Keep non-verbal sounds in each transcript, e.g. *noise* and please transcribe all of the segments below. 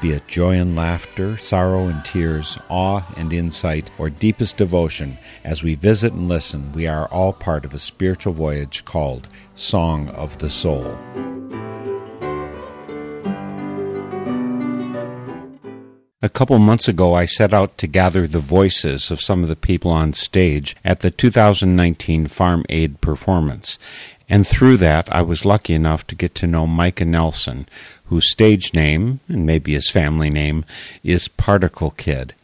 Be it joy and laughter, sorrow and tears, awe and insight, or deepest devotion, as we visit and listen, we are all part of a spiritual voyage called Song of the Soul. A couple months ago, I set out to gather the voices of some of the people on stage at the 2019 Farm Aid performance. And through that, I was lucky enough to get to know Micah Nelson, whose stage name, and maybe his family name, is Particle Kid.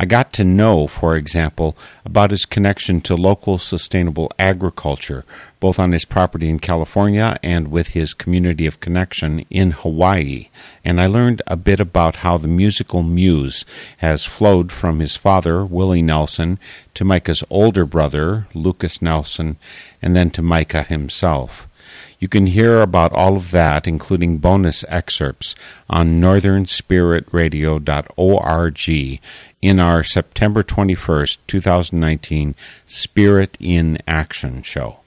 I got to know, for example, about his connection to local sustainable agriculture, both on his property in California and with his community of connection in Hawaii. And I learned a bit about how the musical muse has flowed from his father, Willie Nelson, to Micah's older brother, Lukas Nelson, and then to Micah himself. You can hear about all of that, including bonus excerpts, on northernspiritradio.org in our September 21st, 2019 Spirit in Action show.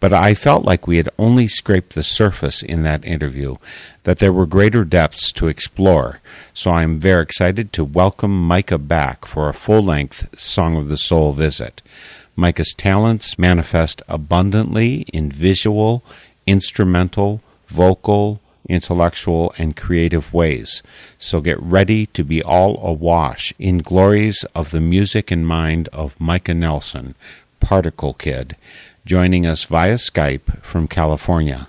But I felt like we had only scraped the surface in that interview, that there were greater depths to explore. So I am very excited to welcome Micah back for a full length Song of the Soul visit. Micah's talents manifest abundantly in visual, instrumental, vocal, intellectual, and creative ways. So get ready to be all awash in glories of the music and mind of Micah Nelson, Particle Kid, joining us via Skype from California.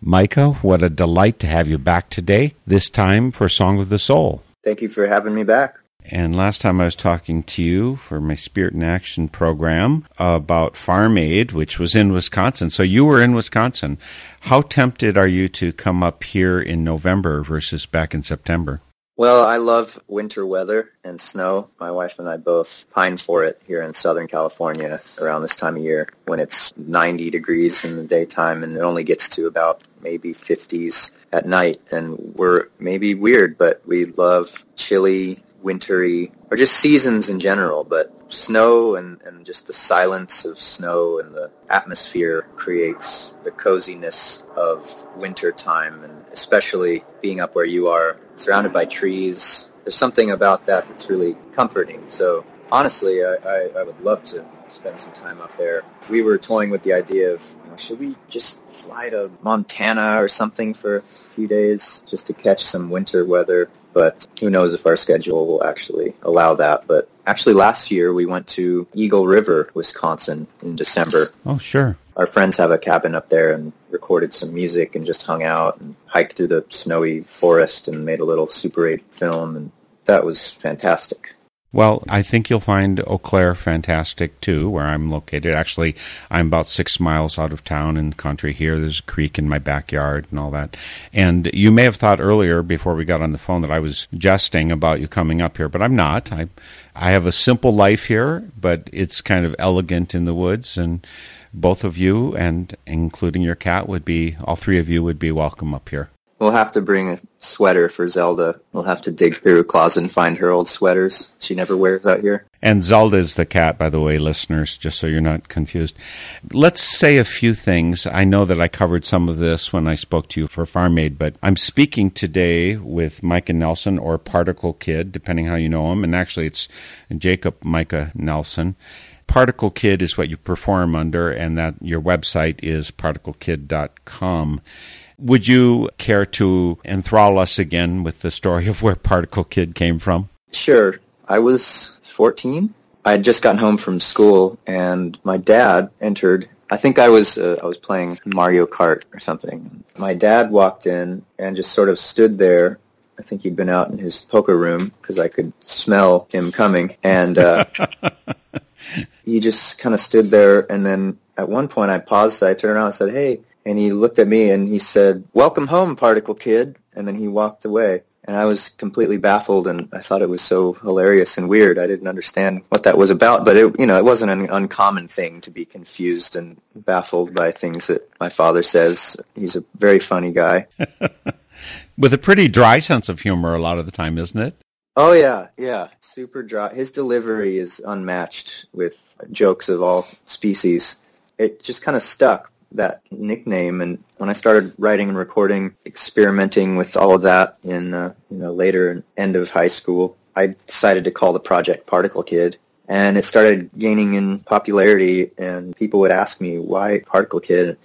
Micah, what a delight to have you back today, this time for Song of the Soul. Thank you for having me back. And last time I was talking to you for my Spirit in Action program about Farm Aid, which was in Wisconsin. So you were in Wisconsin. How tempted are you to come up here in November versus back in September? Well, I love winter weather and snow. My wife and I both pine for it here in Southern California around this time of year when it's 90 degrees in the daytime and it only gets to about maybe 50s at night. And we're maybe weird, but we love chilly, wintry, or just seasons in general, but snow and, and just the silence of snow and the atmosphere creates the coziness of winter time and especially being up where you are, surrounded by trees. There's something about that that's really comforting. So honestly, I, I, I would love to spend some time up there. We were toying with the idea of you know, should we just fly to Montana or something for a few days just to catch some winter weather? But who knows if our schedule will actually allow that. But actually last year we went to Eagle River, Wisconsin in December. Oh, sure. Our friends have a cabin up there and recorded some music and just hung out and hiked through the snowy forest and made a little Super 8 film and that was fantastic. Well, I think you'll find Eau Claire fantastic too, where I'm located. Actually, I'm about six miles out of town in the country here. There's a creek in my backyard and all that. And you may have thought earlier, before we got on the phone, that I was jesting about you coming up here, but I'm not. I, I have a simple life here, but it's kind of elegant in the woods, and both of you, and including your cat, would be all three of you would be welcome up here. We'll have to bring a sweater for Zelda. We'll have to dig through a closet and find her old sweaters she never wears out here. And Zelda is the cat, by the way, listeners, just so you're not confused. Let's say a few things. I know that I covered some of this when I spoke to you for Farm Aid, but I'm speaking today with Micah Nelson or Particle Kid, depending how you know him. And actually, it's Jacob Micah Nelson. Particle Kid is what you perform under, and that your website is particlekid.com. Would you care to enthrall us again with the story of where Particle Kid came from? Sure. I was 14. I had just gotten home from school, and my dad entered. I think I was uh, I was playing Mario Kart or something. My dad walked in and just sort of stood there. I think he'd been out in his poker room because I could smell him coming, and uh, *laughs* he just kind of stood there. And then at one point, I paused. I turned around and said, "Hey." And he looked at me and he said, "Welcome home, Particle Kid." And then he walked away. And I was completely baffled, and I thought it was so hilarious and weird. I didn't understand what that was about, but it, you know, it wasn't an uncommon thing to be confused and baffled by things that my father says. He's a very funny guy. *laughs* With a pretty dry sense of humor a lot of the time, isn't it? Oh yeah, yeah, super dry. His delivery is unmatched with jokes of all species. It just kind of stuck that nickname, and when I started writing and recording, experimenting with all of that in uh, you know later end of high school, I decided to call the project Particle Kid, and it started gaining in popularity. And people would ask me why Particle Kid.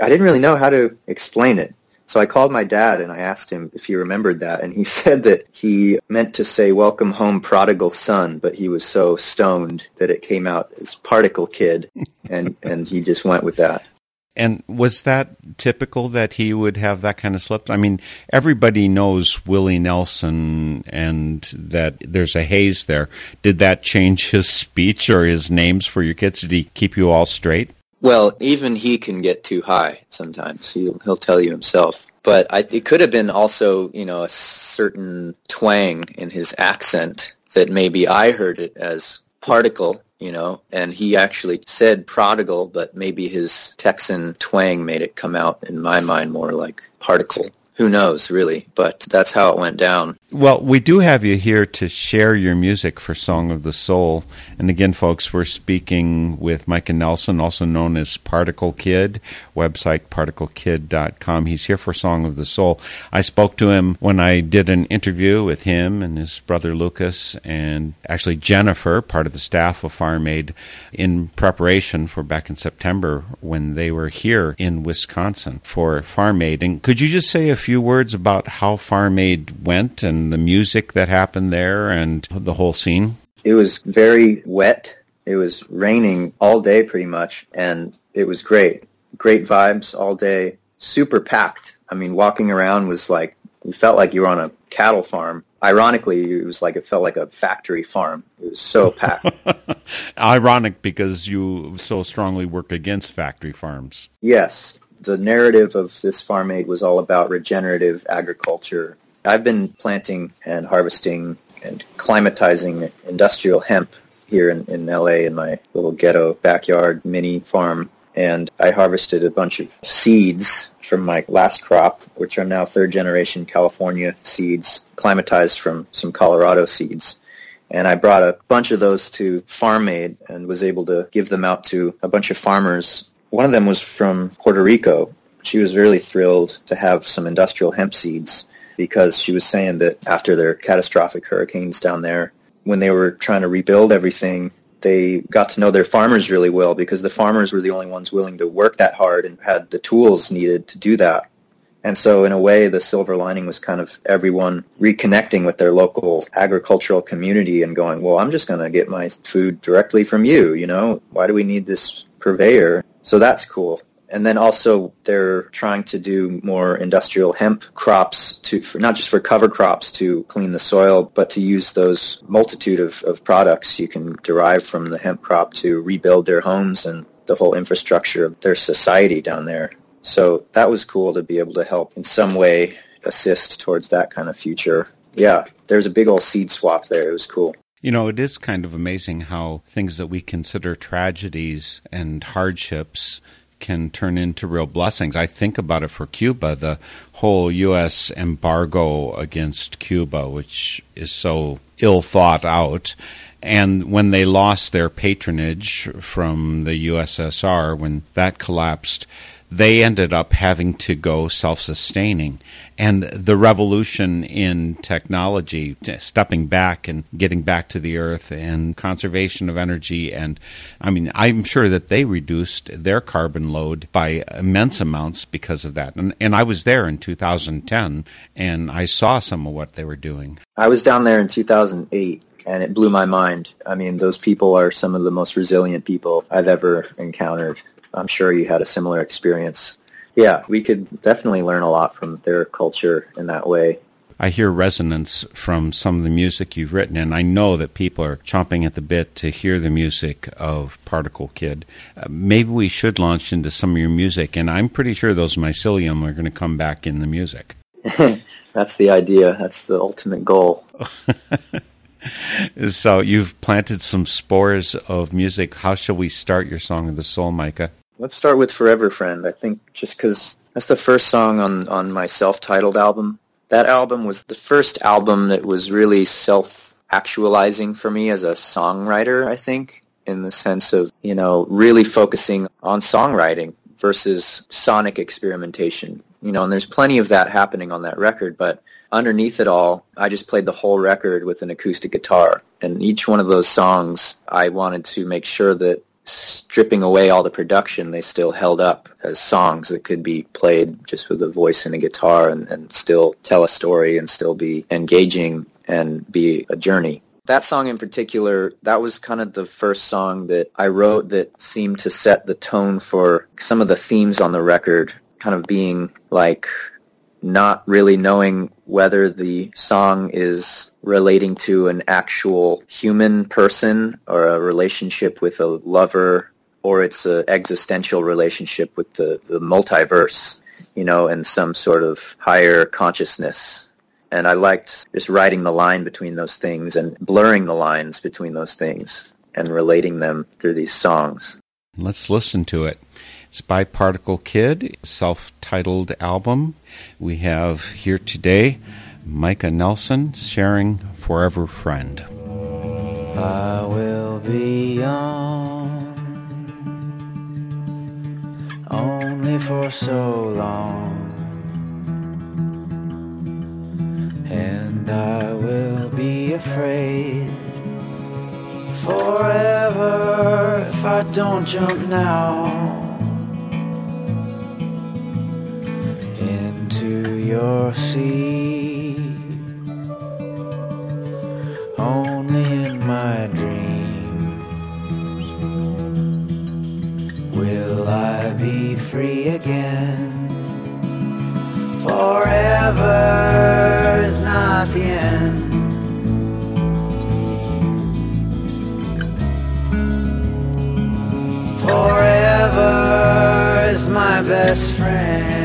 I didn't really know how to explain it. So I called my dad and I asked him if he remembered that, and he *laughs* said that he meant to say "Welcome home, prodigal son," but he was so stoned that it came out as "Particle Kid," and and he just went with that. And was that typical that he would have that kind of slip? I mean, everybody knows Willie Nelson and that there's a haze there. Did that change his speech or his names for your kids? Did he keep you all straight? Well, even he can get too high sometimes. He'll he'll tell you himself. But I, it could have been also, you know, a certain twang in his accent that maybe I heard it as particle, you know, and he actually said prodigal, but maybe his Texan twang made it come out in my mind more like particle. Who knows, really? But that's how it went down. Well, we do have you here to share your music for Song of the Soul. And again, folks, we're speaking with Micah Nelson, also known as Particle Kid, website particlekid.com. He's here for Song of the Soul. I spoke to him when I did an interview with him and his brother Lukas and actually Jennifer, part of the staff of Farm Aid, in preparation for back in September when they were here in Wisconsin for Farm Aid. And could you just say a few words about how Farm Aid went and the music that happened there and the whole scene? It was very wet. It was raining all day pretty much, and it was great. Great vibes all day. Super packed. I mean, walking around was like, you felt like you were on a cattle farm. Ironically, it was like it felt like a factory farm. It was so packed. *laughs* Ironic because you so strongly work against factory farms. yes, the narrative of this farm aid was all about regenerative agriculture. I've been planting and harvesting and climatizing industrial hemp here in, in LA in my little ghetto backyard mini farm. And I harvested a bunch of seeds from my last crop, which are now third generation California seeds, climatized from some Colorado seeds. And I brought a bunch of those to Farm Aid and was able to give them out to a bunch of farmers. One of them was from Puerto Rico. She was really thrilled to have some industrial hemp seeds because she was saying that after their catastrophic hurricanes down there, when they were trying to rebuild everything, they got to know their farmers really well because the farmers were the only ones willing to work that hard and had the tools needed to do that. And so in a way, the silver lining was kind of everyone reconnecting with their local agricultural community and going, well, I'm just going to get my food directly from you, you know? Why do we need this purveyor? So that's cool. And then also they're trying to do more industrial hemp crops to, for, not just for cover crops to clean the soil, but to use those multitude of, of products you can derive from the hemp crop to rebuild their homes and the whole infrastructure of their society down there. So that was cool to be able to help in some way assist towards that kind of future. Yeah, there's a big old seed swap there. It was cool. You know, it is kind of amazing how things that we consider tragedies and hardships can turn into real blessings. I think about it for Cuba, the whole U.S. embargo against Cuba, which is so ill thought out. And when they lost their patronage from the USSR, when that collapsed, they ended up having to go self sustaining. And the revolution in technology, stepping back and getting back to the earth and conservation of energy. And I mean, I'm sure that they reduced their carbon load by immense amounts because of that. And, and I was there in 2010 and I saw some of what they were doing. I was down there in 2008 and it blew my mind. I mean, those people are some of the most resilient people I've ever encountered. I'm sure you had a similar experience. Yeah, we could definitely learn a lot from their culture in that way. I hear resonance from some of the music you've written, and I know that people are chomping at the bit to hear the music of Particle Kid. Uh, maybe we should launch into some of your music, and I'm pretty sure those mycelium are going to come back in the music. *laughs* that's the idea. That's the ultimate goal. *laughs* So you've planted some spores of music. How shall we start your song of the soul, Micah? Let's start with Forever Friend. I think just because that's the first song on, on my self-titled album. That album was the first album that was really self-actualizing for me as a songwriter, I think, in the sense of, you know, really focusing on songwriting versus sonic experimentation. You know, and there's plenty of that happening on that record, but underneath it all, I just played the whole record with an acoustic guitar. And each one of those songs, I wanted to make sure that stripping away all the production, they still held up as songs that could be played just with a voice and a guitar and, and still tell a story and still be engaging and be a journey. That song in particular, that was kind of the first song that I wrote that seemed to set the tone for some of the themes on the record, kind of being like not really knowing whether the song is relating to an actual human person or a relationship with a lover or it's an existential relationship with the, the multiverse, you know, and some sort of higher consciousness. And I liked just writing the line between those things and blurring the lines between those things and relating them through these songs. Let's listen to it. By Particle Kid, self titled album. We have here today Micah Nelson sharing Forever Friend. I will be young only for so long, and I will be afraid forever if I don't jump now into your sea. Only in my dreams will I be free again. Forever is not the end. Forever is my best friend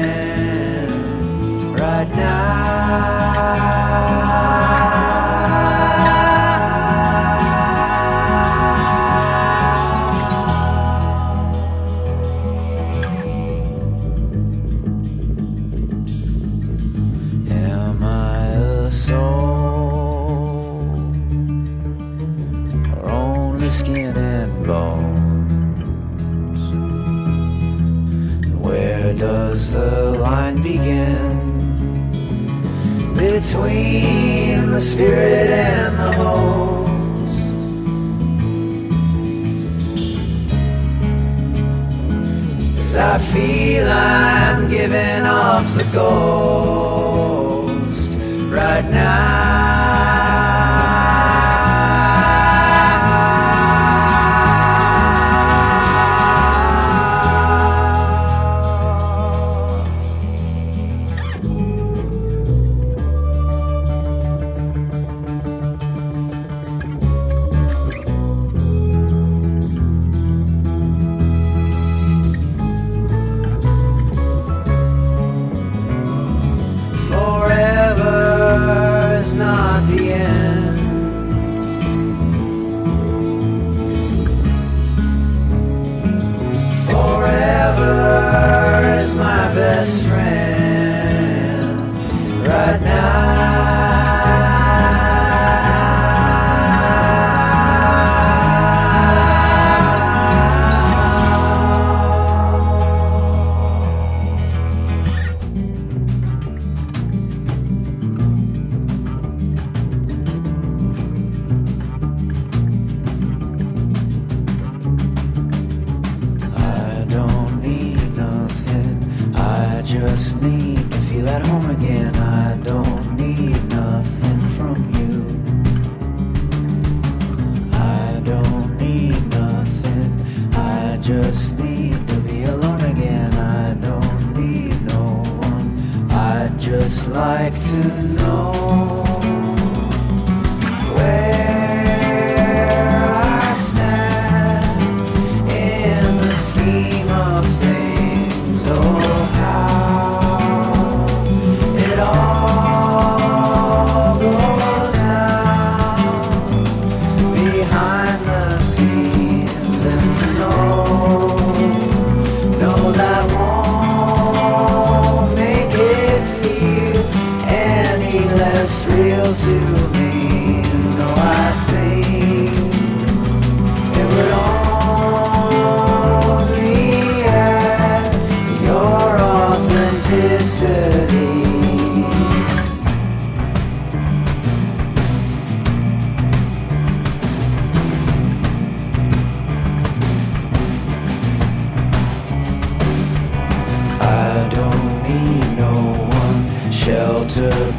spirit and the host? Cause I feel I'm giving off the ghost right now.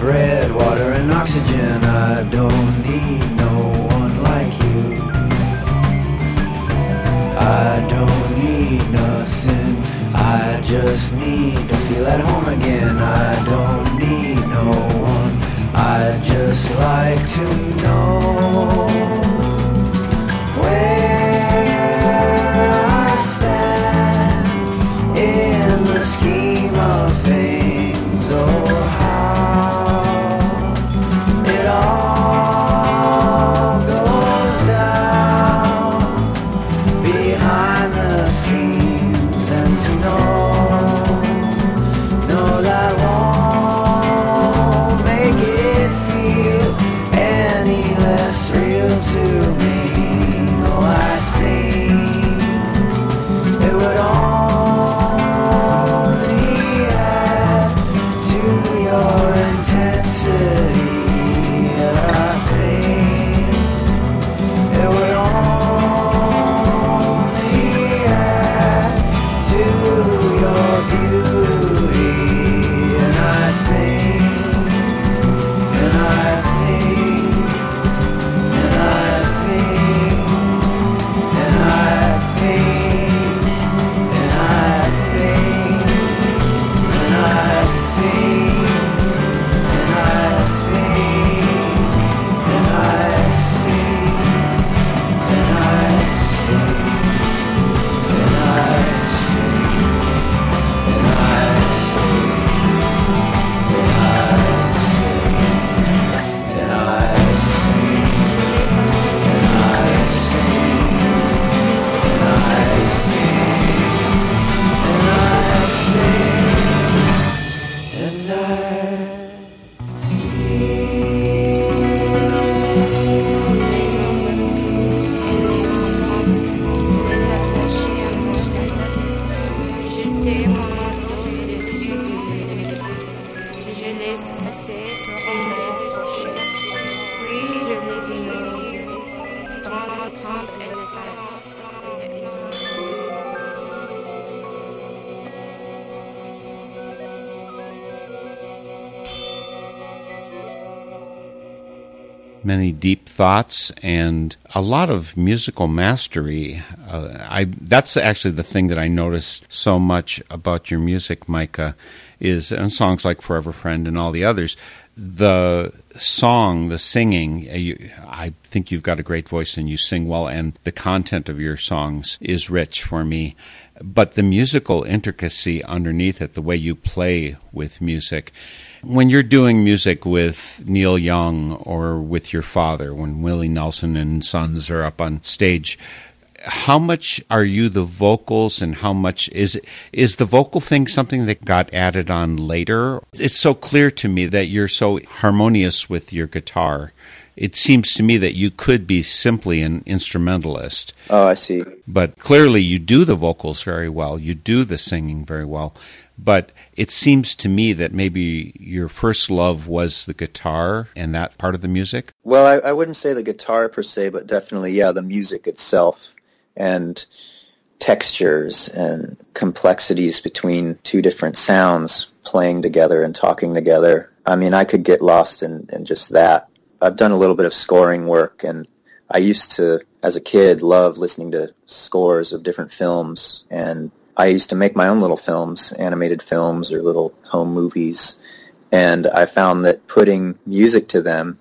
Bread, water, and oxygen. I don't thoughts and a lot of musical mastery. Uh, I that's actually the thing that I noticed so much about your music, Micah, is and songs like "Forever Friend" and all the others. The song, the singing, uh, you, I think you've got a great voice and you sing well, and the content of your songs is rich for me. But the musical intricacy underneath it, the way you play with music, when you're doing music with Neil Young or with your father, when Willie Nelson and Sons are up on stage, how much are you the vocals and how much is is the vocal thing something that got added on later? It's so clear to me that you're so harmonious with your guitar. It seems to me that you could be simply an instrumentalist, Oh, I see. but clearly you do the vocals very well. You do the singing very well. But it seems to me that maybe your first love was the guitar and that part of the music. Well, I, I wouldn't say the guitar per se, but definitely, yeah, the music itself and textures and complexities between two different sounds playing together and talking together. I mean, I could get lost in, in just that. I've done a little bit of scoring work, and I used to, as a kid, love listening to scores of different films, and I used to make my own little films, animated films or little home movies, and I found that putting music to them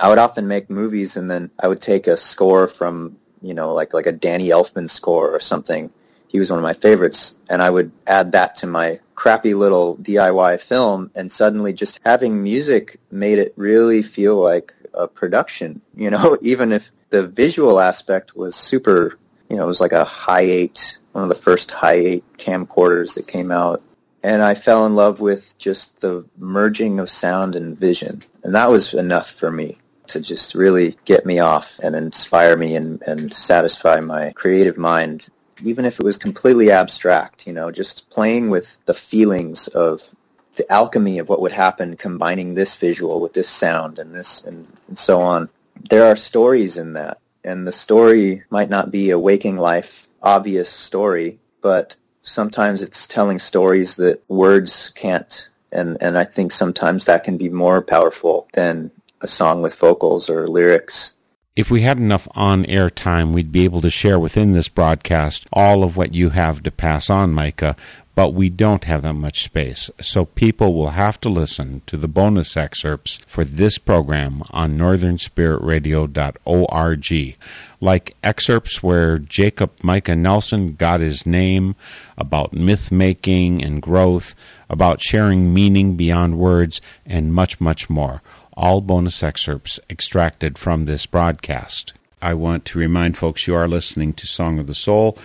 I would often make movies and then I would take a score from, you know, like like a Danny Elfman score or something. He was one of my favorites and I would add that to my crappy little DIY film and suddenly just having music made it really feel like a production, *laughs* you know, even if the visual aspect was super, you know, it was like a high 8, one of the first high 8 camcorders that came out and I fell in love with just the merging of sound and vision. And that was enough for me to just really get me off and inspire me and, and satisfy my creative mind, even if it was completely abstract, you know, just playing with the feelings of the alchemy of what would happen combining this visual with this sound and this and, and so on. There are stories in that. And the story might not be a waking life obvious story, but sometimes it's telling stories that words can't And, and I think sometimes that can be more powerful than a song with vocals or lyrics. If we had enough on air time, we'd be able to share within this broadcast all of what you have to pass on, Micah, but we don't have that much space. So people will have to listen to the bonus excerpts for this program on northernspiritradio.org, like excerpts where Jacob Micah Nelson got his name, about myth making and growth, about sharing meaning beyond words, and much, much more. All bonus excerpts extracted from this broadcast. I want to remind folks you are listening to Song of the Soul.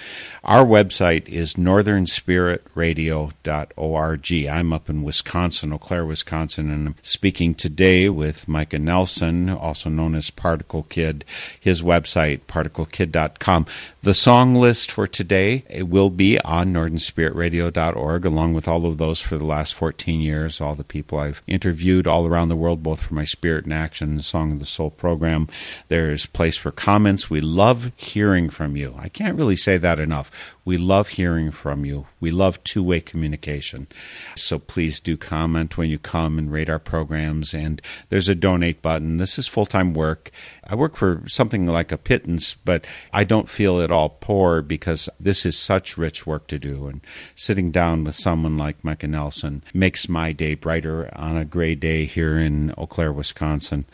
Our website is northernspiritradio.org. I'm up in Wisconsin, Eau Claire, Wisconsin, and I'm speaking today with Micah Nelson, also known as Particle Kid. His website, particlekid.com. The song list for today will be on northernspiritradio.org, along with all of those for the last 14 years, all the people I've interviewed all around the world, both for my Spirit in Action Song of the Soul program. There's place for comments. We love hearing from you. I can't really say that enough. We love hearing from you. We love two way communication. So please do comment when you come and rate our programs. And there's a donate button. This is full time work. I work for something like a pittance, but I don't feel at all poor because this is such rich work to do. And sitting down with someone like Micah Nelson makes my day brighter on a gray day here in Eau Claire, Wisconsin.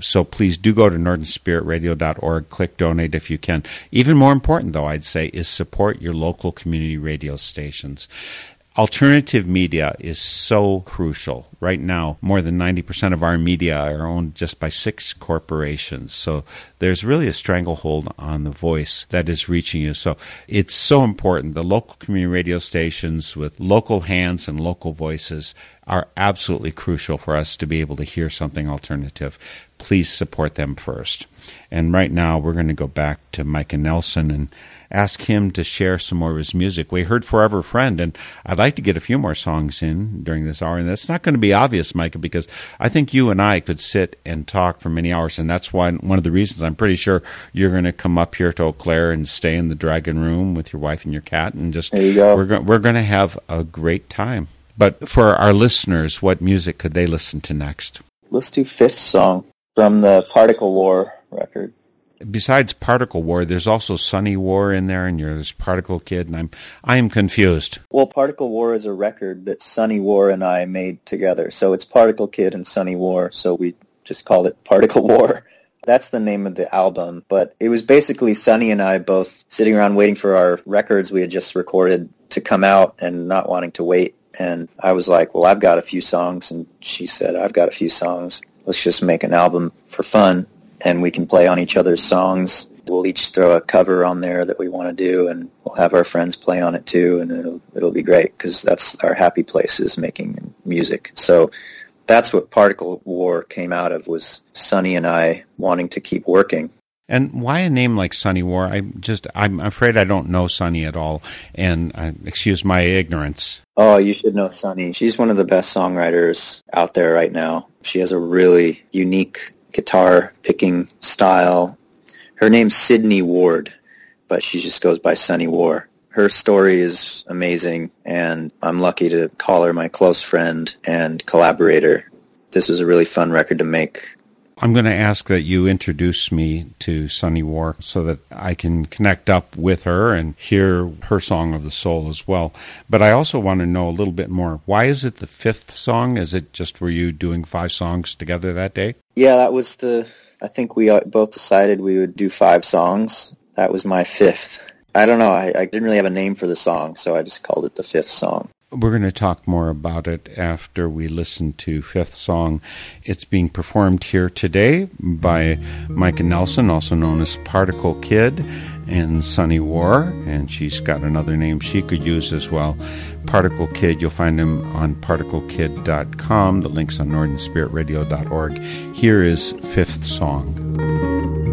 So please do go to northernspiritradio.org, click donate if you can. Even more important, though, I'd say, is support your local community radio stations. Alternative media is so crucial. Right now, more than 90% of our media are owned just by six corporations. So there's really a stranglehold on the voice that is reaching you. So it's so important. The local community radio stations with local hands and local voices are absolutely crucial for us to be able to hear something alternative. Please support them first. And right now, we're going to go back to Micah Nelson and ask him to share some more of his music. We heard Forever Friend, and I'd like to get a few more songs in during this hour. And that's not going to be obvious, Micah, because I think you and I could sit and talk for many hours. And that's why one of the reasons I'm pretty sure you're going to come up here to Eau Claire and stay in the Dragon Room with your wife and your cat. And just, There you go. we're, go- we're going to have a great time. But for our listeners, what music could they listen to next? Let's do fifth song from the Particle War record. Besides Particle War, there's also Sunny War in there, and there's Particle Kid, and I'm I am confused. Well, Particle War is a record that Sunny War and I made together. So it's Particle Kid and Sunny War. So we just called it Particle *laughs* War. That's the name of the album. But it was basically Sunny and I both sitting around waiting for our records we had just recorded to come out and not wanting to wait. And I was like, well, I've got a few songs. And she said, I've got a few songs. Let's just make an album for fun and we can play on each other's songs. We'll each throw a cover on there that we want to do, and we'll have our friends play on it too, and it'll it'll be great because that's our happy place is making music. So that's what Particle War came out of was Sunny and I wanting to keep working. And why a name like Sunny War? I just I'm afraid I don't know Sunny at all, and uh, excuse my ignorance. Oh, you should know Sunny. She's one of the best songwriters out there right now. She has a really unique guitar picking style. Her name's Sydney Ward, but she just goes by Sunny War. Her story is amazing, and I'm lucky to call her my close friend and collaborator. This was a really fun record to make. I'm going to ask that you introduce me to Sunny War so that I can connect up with her and hear her song of the soul as well. But I also want to know a little bit more. Why is it the fifth song? Is it just were you doing five songs together that day? Yeah, that was the. I think we both decided we would do five songs. That was my fifth. I don't know. I, I didn't really have a name for the song, so I just called it the fifth song. We're going to talk more about it after we listen to Fifth Song. It's being performed here today by Micah Nelson, also known as Particle Kid, and Sunny War, and she's got another name she could use as well. Particle Kid, you'll find him on particlekid.com. The link's on northernspiritradio.org. Here is Fifth Song.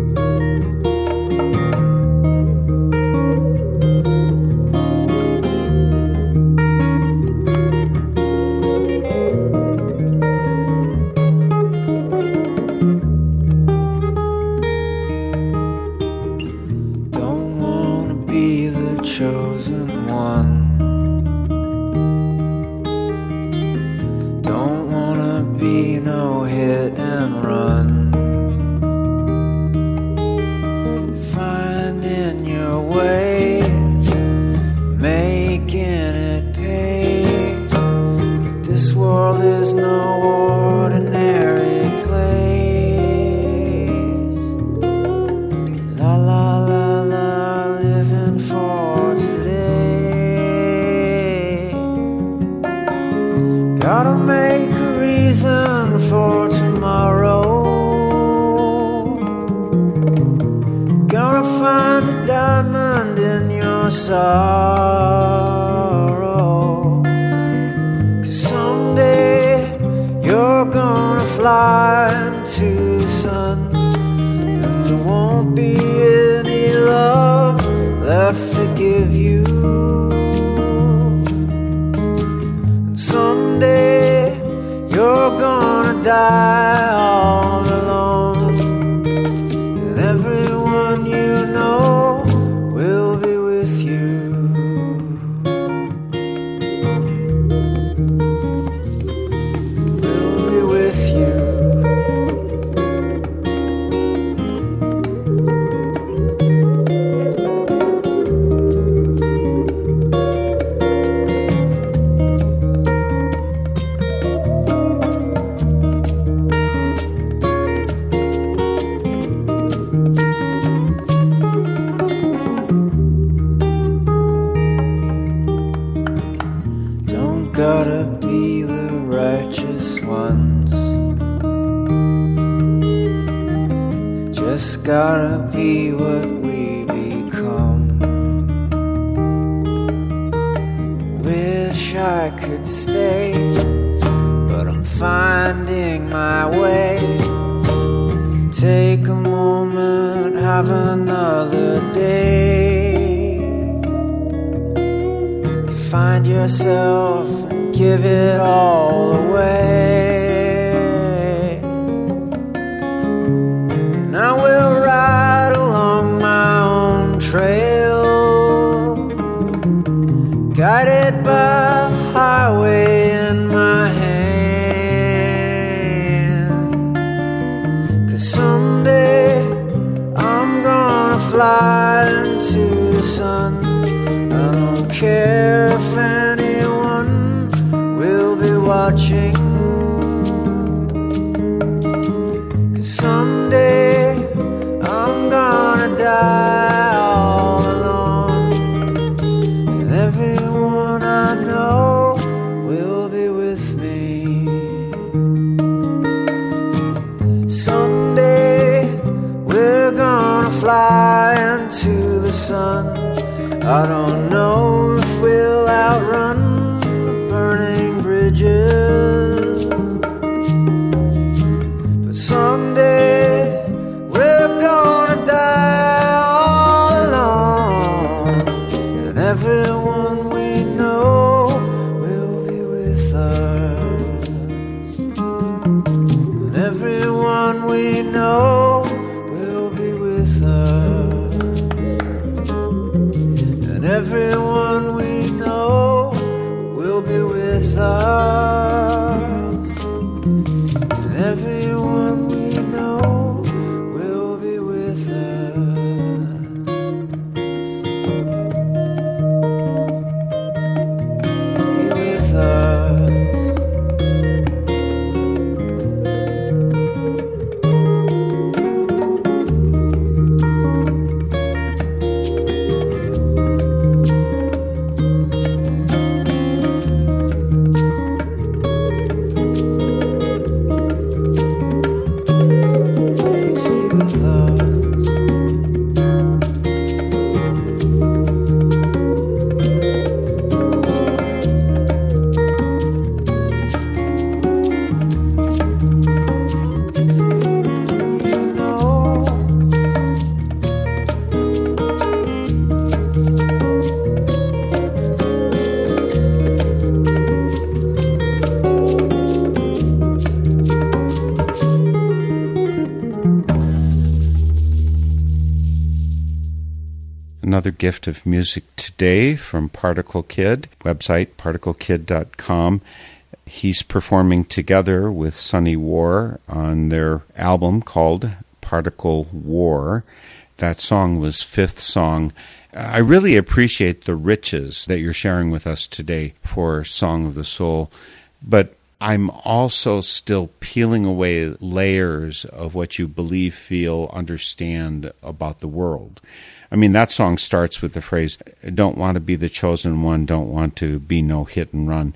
Wish I could stay, but I'm finding my way. Take a moment, have another day. Find yourself and give it all away. Don't And Another gift of music today from Particle Kid, website particlekid.com. He's performing together with Sunny War on their album called Particle War. That song was fifth song uh, I really appreciate the riches that you're sharing with us today for Song of the Soul, but I'm also still peeling away layers of what you believe, feel, understand about the world. I mean, that song starts with the phrase, don't want to be the chosen one, don't want to be no hit and run.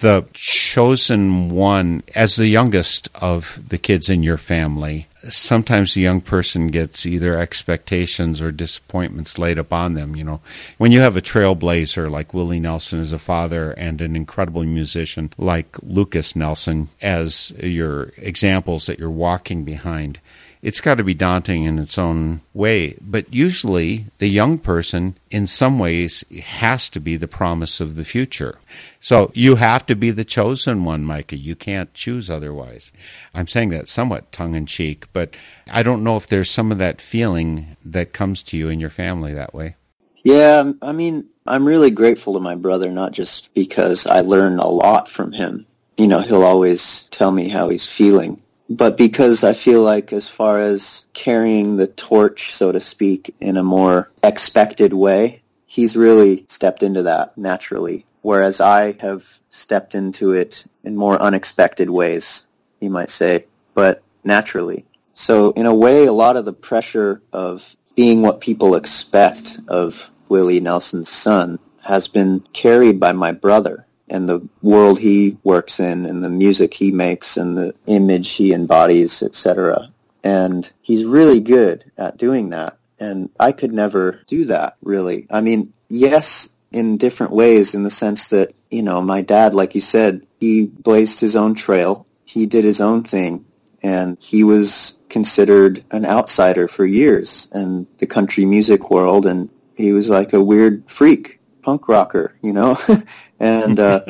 The chosen one, as the youngest of the kids in your family, sometimes the young person gets either expectations or disappointments laid upon them. You know, when you have a trailblazer like Willie Nelson as a father and an incredible musician like Lukas Nelson as your examples that you're walking behind, it's got to be daunting in its own way. But usually, the young person, in some ways, has to be the promise of the future. So you have to be the chosen one, Micah. You can't choose otherwise. I'm saying that somewhat tongue in cheek, but I don't know if there's some of that feeling that comes to you in your family that way. Yeah, um, I mean, I'm really grateful to my brother, not just because I learn a lot from him. You know, he'll always tell me how he's feeling, but because I feel like as far as carrying the torch, so to speak, in a more expected way, he's really stepped into that naturally. Whereas I have stepped into it in more unexpected ways, you might say, but naturally. So in a way, a lot of the pressure of being what people expect of Willie Nelson's son has been carried by my brother and the world he works in and the music he makes and the image he embodies, etc. And he's really good at doing that. And I could never do that, really. I mean, yes, in different ways in the sense that, you know, my dad, like you said, he blazed his own trail. He did his own thing. And he was considered an outsider for years in the country music world. And he was like a weird freak, punk rocker, you know? *laughs* and uh,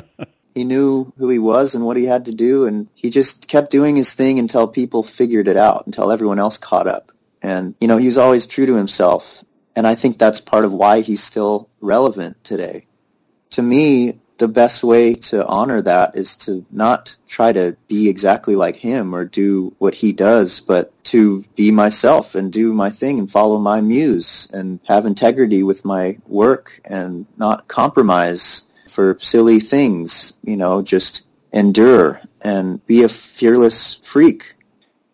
*laughs* he knew who he was and what he had to do, and he just kept doing his thing until people figured it out, until everyone else caught up. And you know, he was always true to himself, and I think that's part of why he's still relevant today. To me, the best way to honor that is to not try to be exactly like him or do what he does, but to be myself and do my thing and follow my muse and have integrity with my work and not compromise for silly things, you know, just endure and be a fearless freak.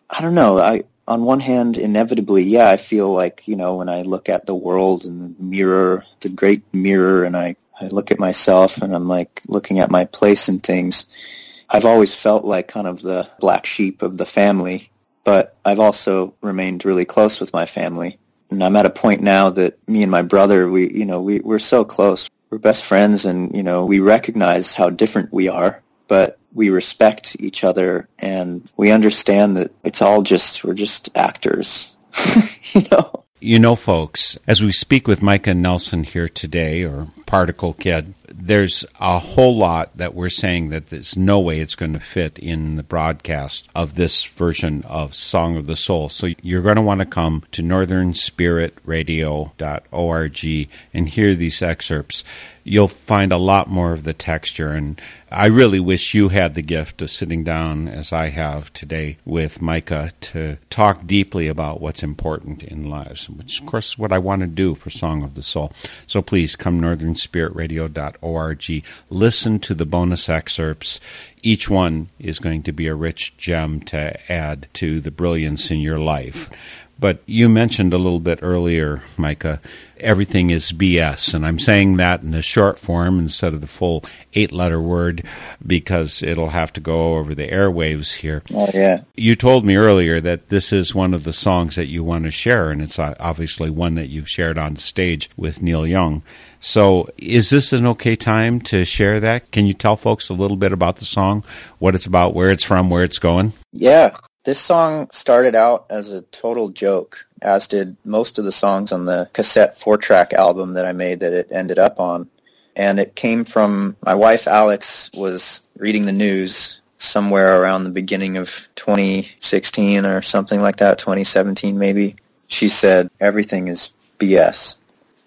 I don't know. I on one hand, inevitably, yeah, I feel like, you know, when I look at the world and the mirror, the great mirror, and I, I look at myself and I'm like looking at my place and things, I've always felt like kind of the black sheep of the family, but I've also remained really close with my family. And I'm at a point now that me and my brother, we, you know, we, we're so close. We're best friends and, you know, we recognize how different we are, but we respect each other and we understand that it's all just, we're just actors, *laughs* you know? You know, folks, as we speak with Micah Nelson here today, or Particle Kid, there's a whole lot that we're saying that there's no way it's going to fit in the broadcast of this version of Song of the Soul. So you're going to want to come to northernspiritradio.org and hear these excerpts. You'll find a lot more of the texture and I really wish you had the gift of sitting down as I have today with Micah to talk deeply about what's important in lives, which of course is what I want to do for Song of the Soul. So please come northernspiritradio.org, listen to the bonus excerpts. Each one is going to be a rich gem to add to the brilliance in your life. But you mentioned a little bit earlier, Micah, everything is BS. And I'm saying that in the short form instead of the full eight letter word because it'll have to go over the airwaves here. Oh, yeah. You told me earlier that this is one of the songs that you want to share, and it's uh, obviously one that you've shared on stage with Neil Young. So, is this an okay time to share that? Can you tell folks a little bit about the song, what it's about, where it's from, where it's going? Yeah. This song started out as a total joke, as did most of the songs on the cassette four-track album that I made that it ended up on. And it came from my wife Alex was reading the news somewhere around the beginning of 2016 or something like that, 2017 maybe. She said, everything is BS.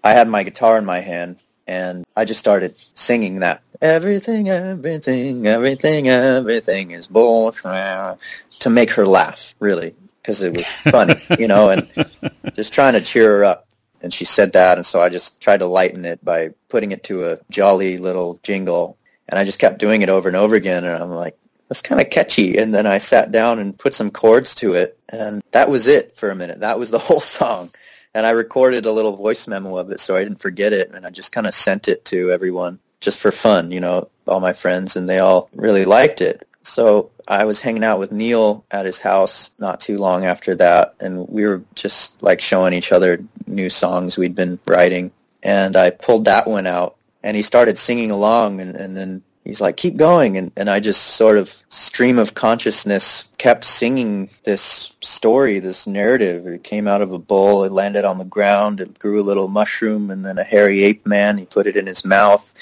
I had my guitar in my hand and I just started singing that. Everything, everything, everything, everything is bullshit. To make her laugh, really, because it was funny, you know, and *laughs* just trying to cheer her up. And she said that, and so I just tried to lighten it by putting it to a jolly little jingle. And I just kept doing it over and over again, and I'm like, that's kind of catchy. And then I sat down and put some chords to it, and that was it for a minute. That was the *laughs* whole song. And I recorded a little voice memo of it so I didn't forget it, and I just kind of sent it to everyone just for fun, you know, all my friends, and they all really liked it. So I was hanging out with Neil at his house not too long after that, and we were just like showing each other new songs we'd been writing. And I pulled that one out, and he started singing along, and, and then he's like, keep going. And, and I just sort of stream of consciousness kept singing this story, this narrative. It came out of a bowl, it landed on the ground, it grew a little mushroom, and then a hairy ape man, he put it in his mouth.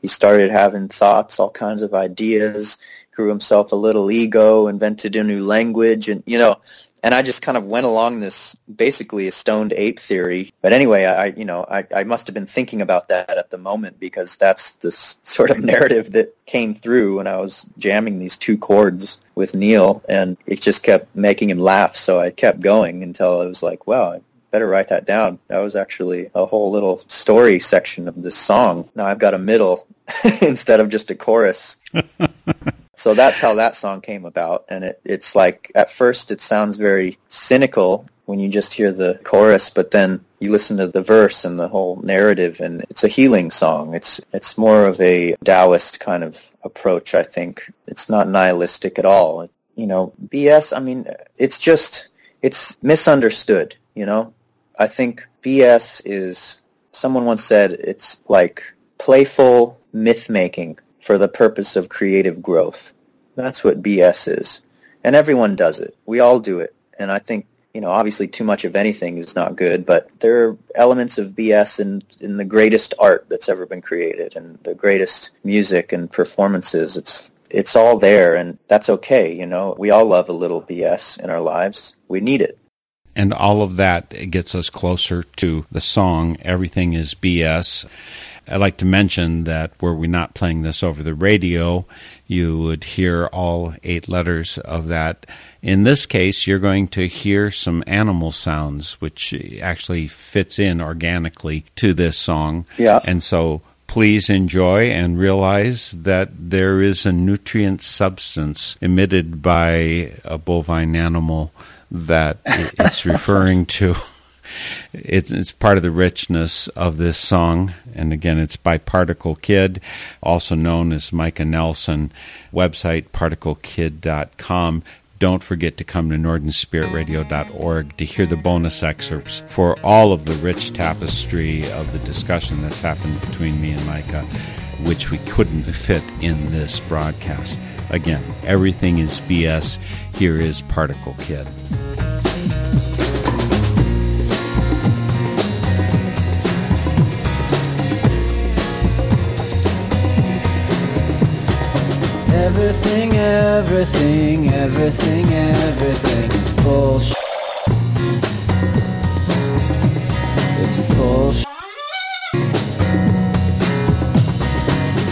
He started having thoughts, all kinds of ideas, grew himself a little ego, invented a new language, and, you know, and I just kind of went along this basically a stoned ape theory. But anyway, I you know I, I must have been thinking about that at the moment because that's the sort of *laughs* narrative that came through when I was jamming these two chords with Neil, and it just kept making him laugh. So I kept going until I was like, wow. I Better write that down. That was actually a whole little story section of this song. Now I've got a middle *laughs* instead of just a chorus. *laughs* So that's how that song came about. And it, it's like, at first it sounds very cynical when you just hear the chorus, but then you listen to the verse and the whole narrative and it's a healing song. It's, it's more of a Taoist kind of approach, I think. It's not nihilistic at all. You know, BS, I mean, it's just, it's misunderstood, you know? I think BS is, someone once said, it's like playful myth making for the purpose of creative growth. That's what BS is. And everyone does it. We all do it. And I think, you know, obviously too much of anything is not good, but there are elements of BS in, in the greatest art that's ever been created and the greatest music and performances. It's, it's all there and that's okay. You know, we all love a little BS in our lives. We need it. And all of that gets us closer to the song Everything is BS. I'd like to mention that were we not playing this over the radio, you would hear all eight letters of that. In this case, you're going to hear some animal sounds, which actually fits in organically to this song. Yeah. And so please enjoy and realize that there is a nutrient substance emitted by a bovine animal that it's referring to. *laughs* It's, it's part of the richness of this song. And again, it's by Particle Kid, also known as Micah Nelson. Website particlekid.com. Don't forget to come to NorthernspiritRadio.org to hear the bonus excerpts for all of the rich tapestry of the discussion that's happened between me and Micah, which we couldn't fit in this broadcast. Again, everything is BS. Here is Particle Kid. Everything, everything, everything, everything is bullshit. It's bullshit.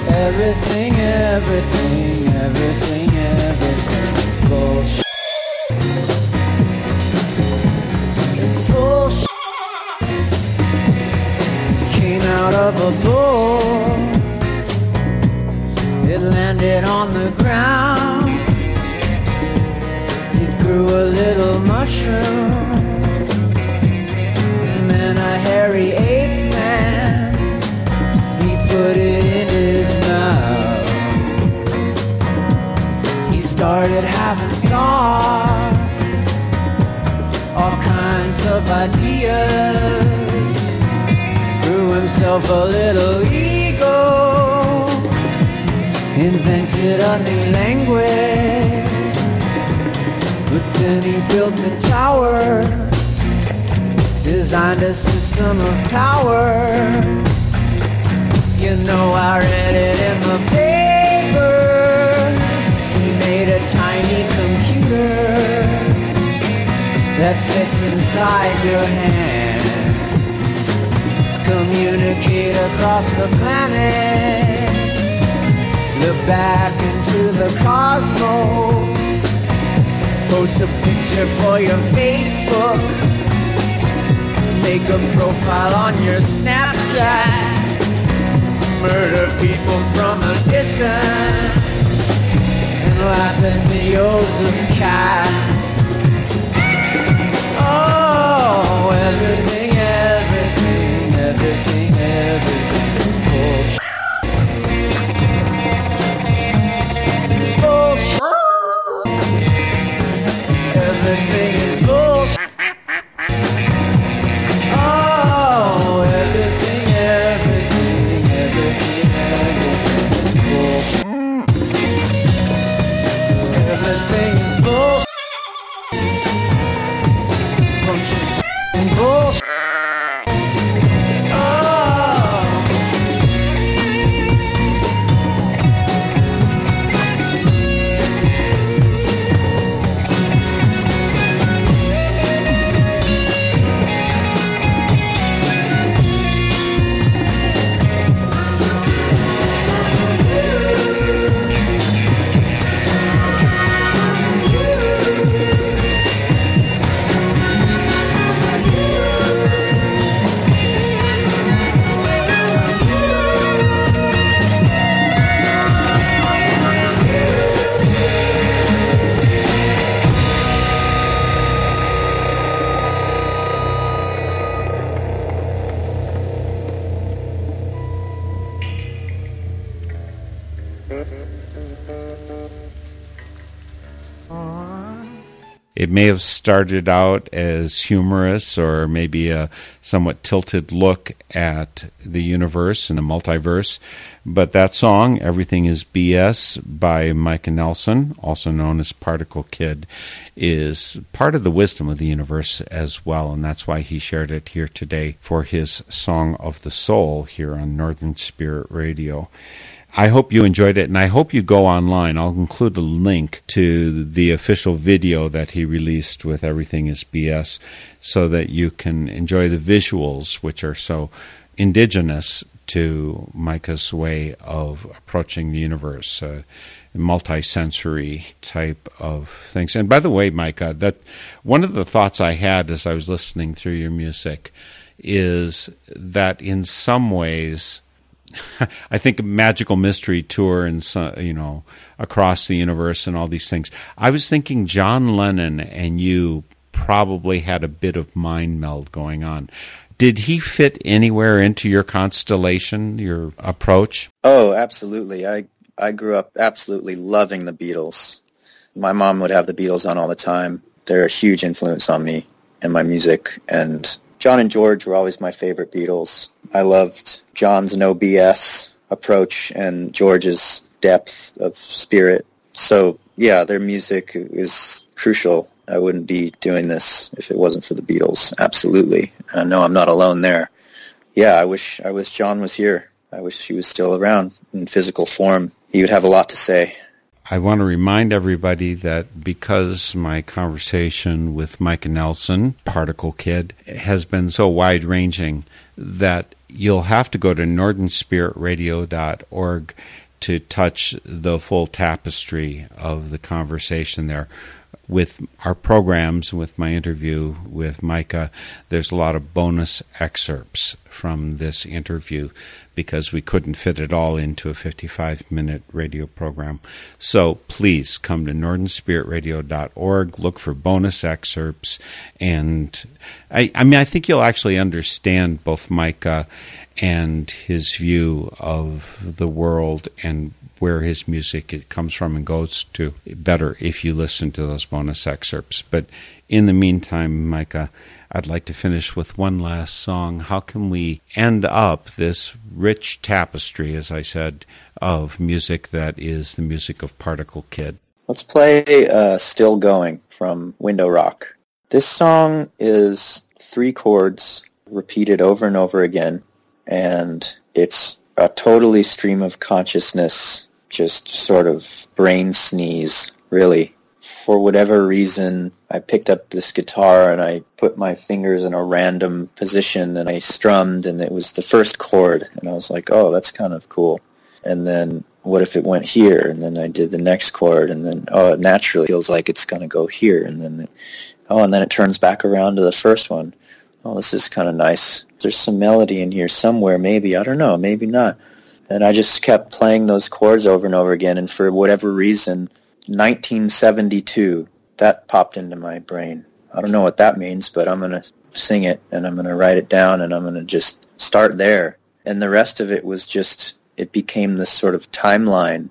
Everything, everything, everything, everything is bullshit. It's bullshit. Came out of a bull. It landed on the ground. It grew a little mushroom. And then a hairy ape man. He put it in his mouth. He started having thoughts. All kinds of ideas. Grew himself a little ego invented a new language. But then he built a tower, designed a system of power. You know, I read it in the paper. He made a tiny computer that fits inside your hand. Communicate across the planet. Look back into the cosmos. Post a picture for your Facebook. make a profile on your Snapchat. Murder people from a distance and laugh at videos of cats. Oh, everything, may have started out as humorous or maybe a somewhat tilted look at the universe and the multiverse, but that song, Everything is BS by Micah Nelson, also known as Particle Kid, is part of the wisdom of the universe as well, and that's why he shared it here today for his Song of the Soul here on Northern Spirit Radio. I hope you enjoyed it, and I hope you go online. I'll include a link to the official video that he released with Everything is BS so that you can enjoy the visuals, which are so indigenous to Micah's way of approaching the universe. Uh, multi-sensory type of things. And by the way, Micah, that one of the thoughts I had as I was listening through your music is that in some ways *laughs* I think a magical mystery tour and you know across the universe and all these things. I was thinking John Lennon and you probably had a bit of mind meld going on. Did he fit anywhere into your constellation, your approach? Oh, absolutely. I I grew up absolutely loving the Beatles. My mom would have the Beatles on all the time. They're a huge influence on me and my music. And John and George were always my favorite Beatles. I loved John's no BS approach and George's depth of spirit. So yeah, their music is crucial. I wouldn't be doing this if it wasn't for the Beatles. Absolutely. I know I'm not alone there. Yeah, I wish I wish John was here. I wish he was still around in physical form. He would have a lot to say. I want to remind everybody that because my conversation with Micah Nelson, Particle Kid, has been so wide ranging, that you'll have to go to northernspiritradio.org to touch the full tapestry of the conversation there. With our programs, with my interview with Micah, there's a lot of bonus excerpts from this interview because we couldn't fit it all into a 55 minute radio program. So please come to northernspiritradio.org, look for bonus excerpts, and I, I mean, I think you'll actually understand both Micah and his view of the world and where his music comes from and goes to better if you listen to those bonus excerpts. But in the meantime, Micah, I'd like to finish with one last song. How can we end up this rich tapestry, as I said, of music that is the music of Particle Kid? Let's play uh, Still Going from Window Rock. This song is three chords repeated over and over again, and it's a totally stream of consciousness, just sort of brain sneeze, really. For whatever reason, I picked up this guitar and I put my fingers in a random position and I strummed and it was the first chord and I was like, oh, that's kind of cool. And then what if it went here? And then I did the next chord and then, oh, it naturally feels like it's going to go here. And then, oh, and then it turns back around to the first one. oh, this is kind of nice. There's some melody in here somewhere, maybe. I don't know, maybe not. And I just kept playing those chords over and over again. And for whatever reason, 1972, that popped into my brain. I don't know what that means, but I'm going to sing it and I'm going to write it down and I'm going to just start there. And the rest of it was just, it became this sort of timeline.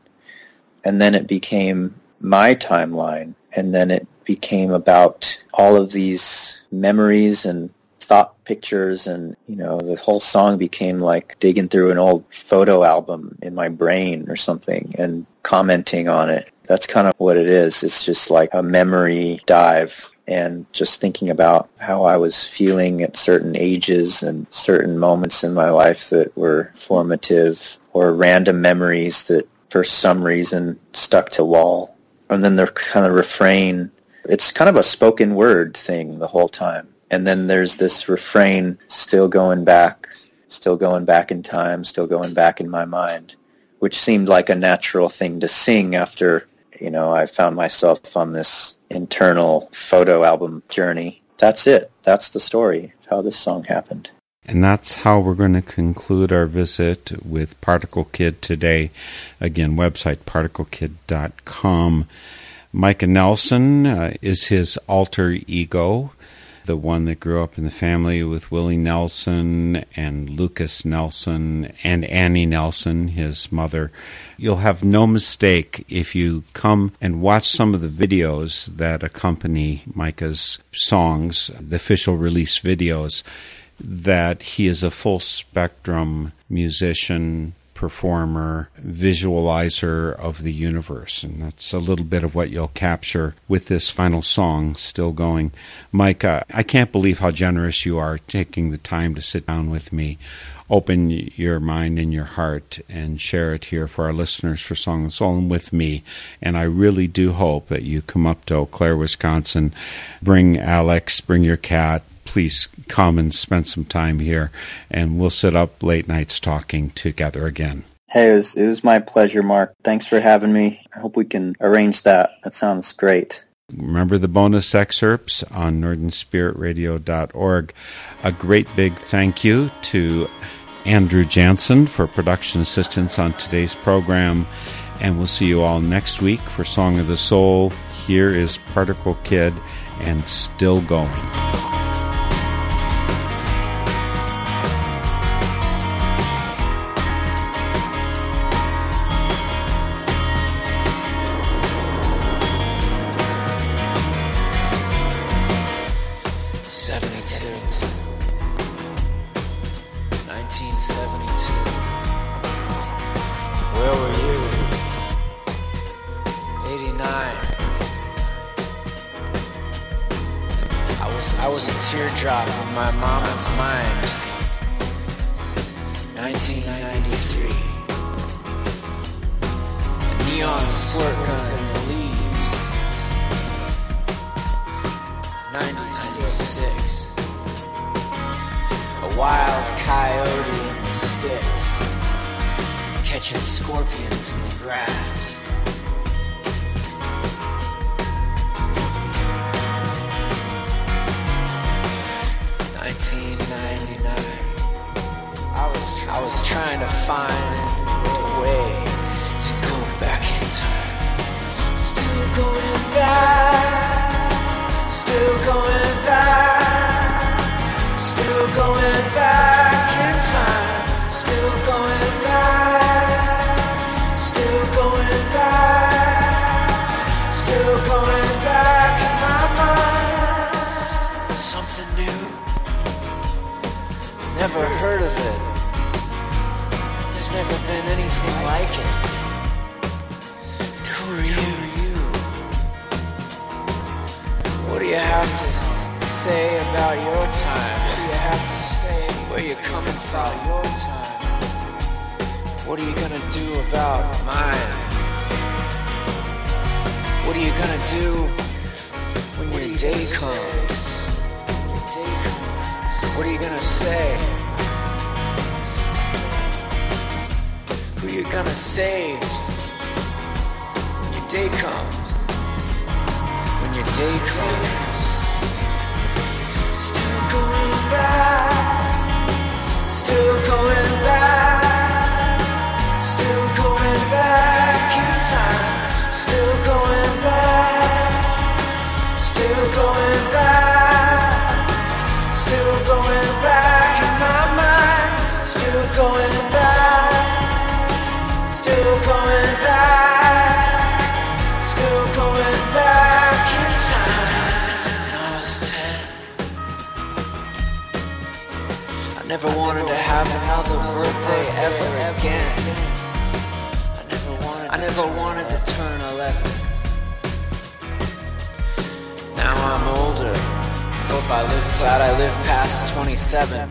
And then it became my timeline. And then it became about all of these memories and thought pictures and you know the whole song became like digging through an old photo album in my brain or something and commenting on it that's kind of what it is. It's just like a memory dive and just thinking about how I was feeling at certain ages and certain moments in my life that were formative or random memories that for some reason stuck to wall. And then the kind of refrain it's kind of a spoken word thing the whole time. And then there's this refrain still going back, still going back in time, still going back in my mind, which seemed like a natural thing to sing after, you know, I found myself on this internal photo album journey. That's it. That's the story, how this song happened. And that's how we're going to conclude our visit with Particle Kid today. Again, website particlekid.com. Micah Nelson uh, is his alter ego the one that grew up in the family with Willie Nelson and Lukas Nelson and Annie Nelson, his mother. You'll have no mistake if you come and watch some of the videos that accompany Micah's songs, the official release videos, that he is a full spectrum musician, performer, visualizer of the universe. And that's a little bit of what you'll capture with this final song, Still Going. Mike, uh, I can't believe how generous you are taking the time to sit down with me, open your mind and your heart, and share it here for our listeners for Song and Soul and with me. And I really do hope that you come up to Eau Claire, Wisconsin, bring Alex, bring your cat, please come and spend some time here, and we'll sit up late nights talking together again. Hey, it was, it was my pleasure, Mark. Thanks for having me. I hope we can arrange that. That sounds great. Remember the bonus excerpts on northernspiritradio.org. A great big thank you to Andrew Jansen for production assistance on today's program. And we'll see you all next week for Song of the Soul. Here is Particle Kid and Still Going. When your day comes? When your day comes, I live. Glad I live past 27.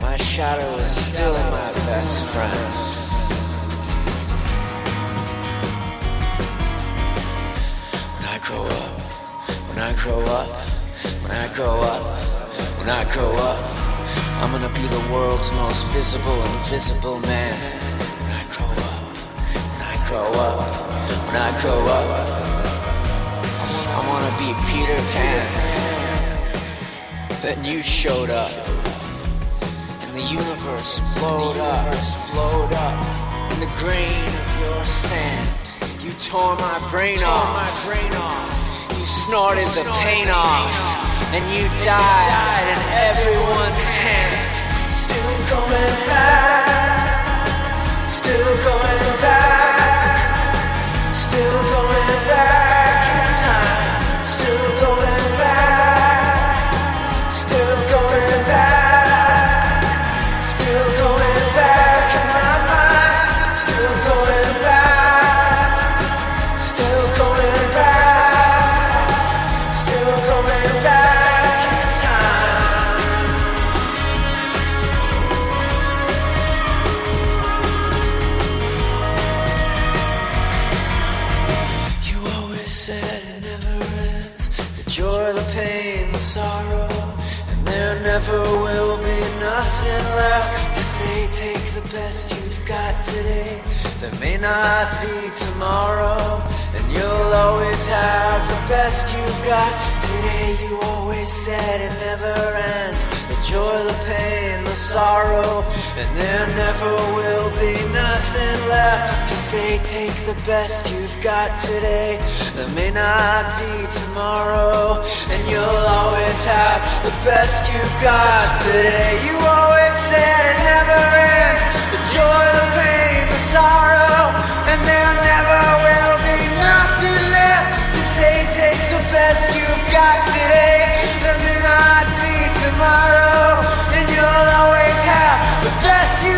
My shadow is still my best friend. When I grow up, when I grow up, when I grow up, when I grow up, I'm gonna be the world's most visible, invisible man. When I grow up, when I grow up, when I grow up, I wanna be Peter Pan. Then you showed up, and the universe blowed up, blowed up, in the grain of your sand. You tore my brain off, my brain off. You snorted the pain off, and you died in everyone's hand. Still going back, still going back, not be tomorrow. And you'll always have the best you've got today. You always said it never ends. The joy, the pain, the sorrow. And there never will be nothing left to say. Take the best you've got today. There may not be tomorrow. And you'll always have the best you've got today. You always said it never ends. The joy, the pain, sorrow. And there never will be nothing left to say. Take the best you've got today. There may not be tomorrow. And you'll always have the best you've